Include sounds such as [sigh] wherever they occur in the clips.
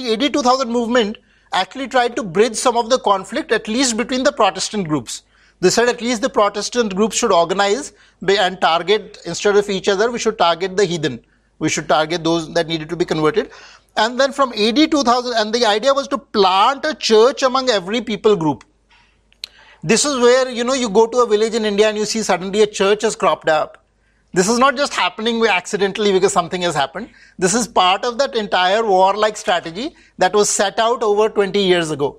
The AD 2000 movement actually tried to bridge some of the conflict, at least between the Protestant groups. They said at least the Protestant groups should organize and target, instead of each other, we should target the heathen. We should target those that needed to be converted. And then from AD 2000, and the idea was to plant a church among every people group. This is where, you know, you go to a village in India and you see suddenly a church has cropped up. This is not just happening accidentally because something has happened. This is part of that entire warlike strategy that was set out over 20 years ago,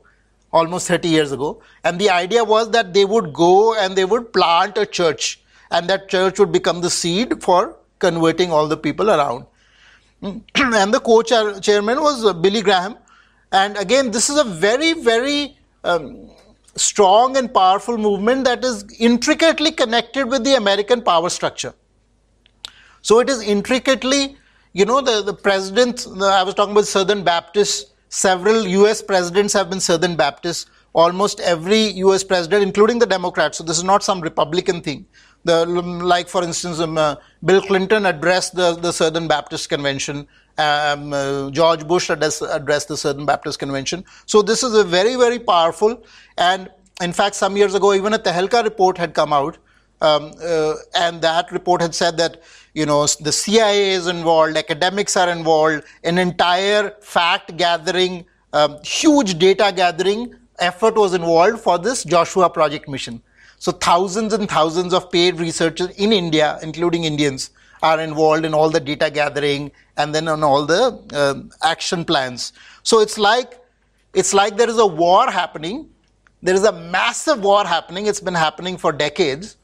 almost 30 years ago. And the idea was that they would go and they would plant a church, and that church would become the seed for converting all the people around. [clears throat] and the co-chairman was Billy Graham. And again, this is a very, very um, strong and powerful movement that is intricately connected with the American power structure. So it is intricately, you know, the, the president, the, I was talking about Southern Baptists, several US presidents have been Southern Baptists, almost every US president, including the Democrats. So this is not some Republican thing. The, like, for instance, um, uh, Bill Clinton addressed the, the Southern Baptist Convention. Um, uh, George Bush addressed, addressed the Southern Baptist Convention. So this is a very, very powerful. And in fact, some years ago, even a Tehelka report had come out. Um, uh, and that report had said that you know the CIA is involved, academics are involved, an entire fact gathering, um, huge data gathering effort was involved for this Joshua Project mission. So thousands and thousands of paid researchers in India, including Indians, are involved in all the data gathering and then on all the uh, action plans. So it's like it's like there is a war happening. There is a massive war happening. It's been happening for decades.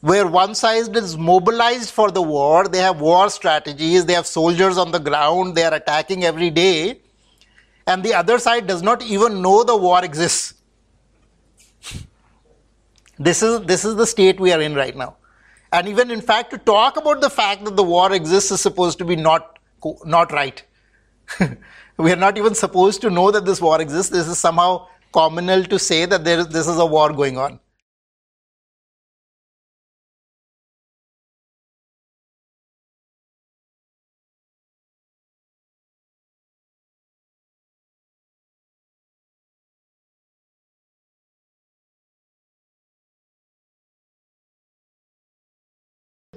Where one side is mobilized for the war, they have war strategies, they have soldiers on the ground, they are attacking every day, and the other side does not even know the war exists. This is, this is the state we are in right now. And even in fact, to talk about the fact that the war exists is supposed to be not, not right. [laughs] we are not even supposed to know that this war exists. This is somehow communal to say that there is, this is a war going on.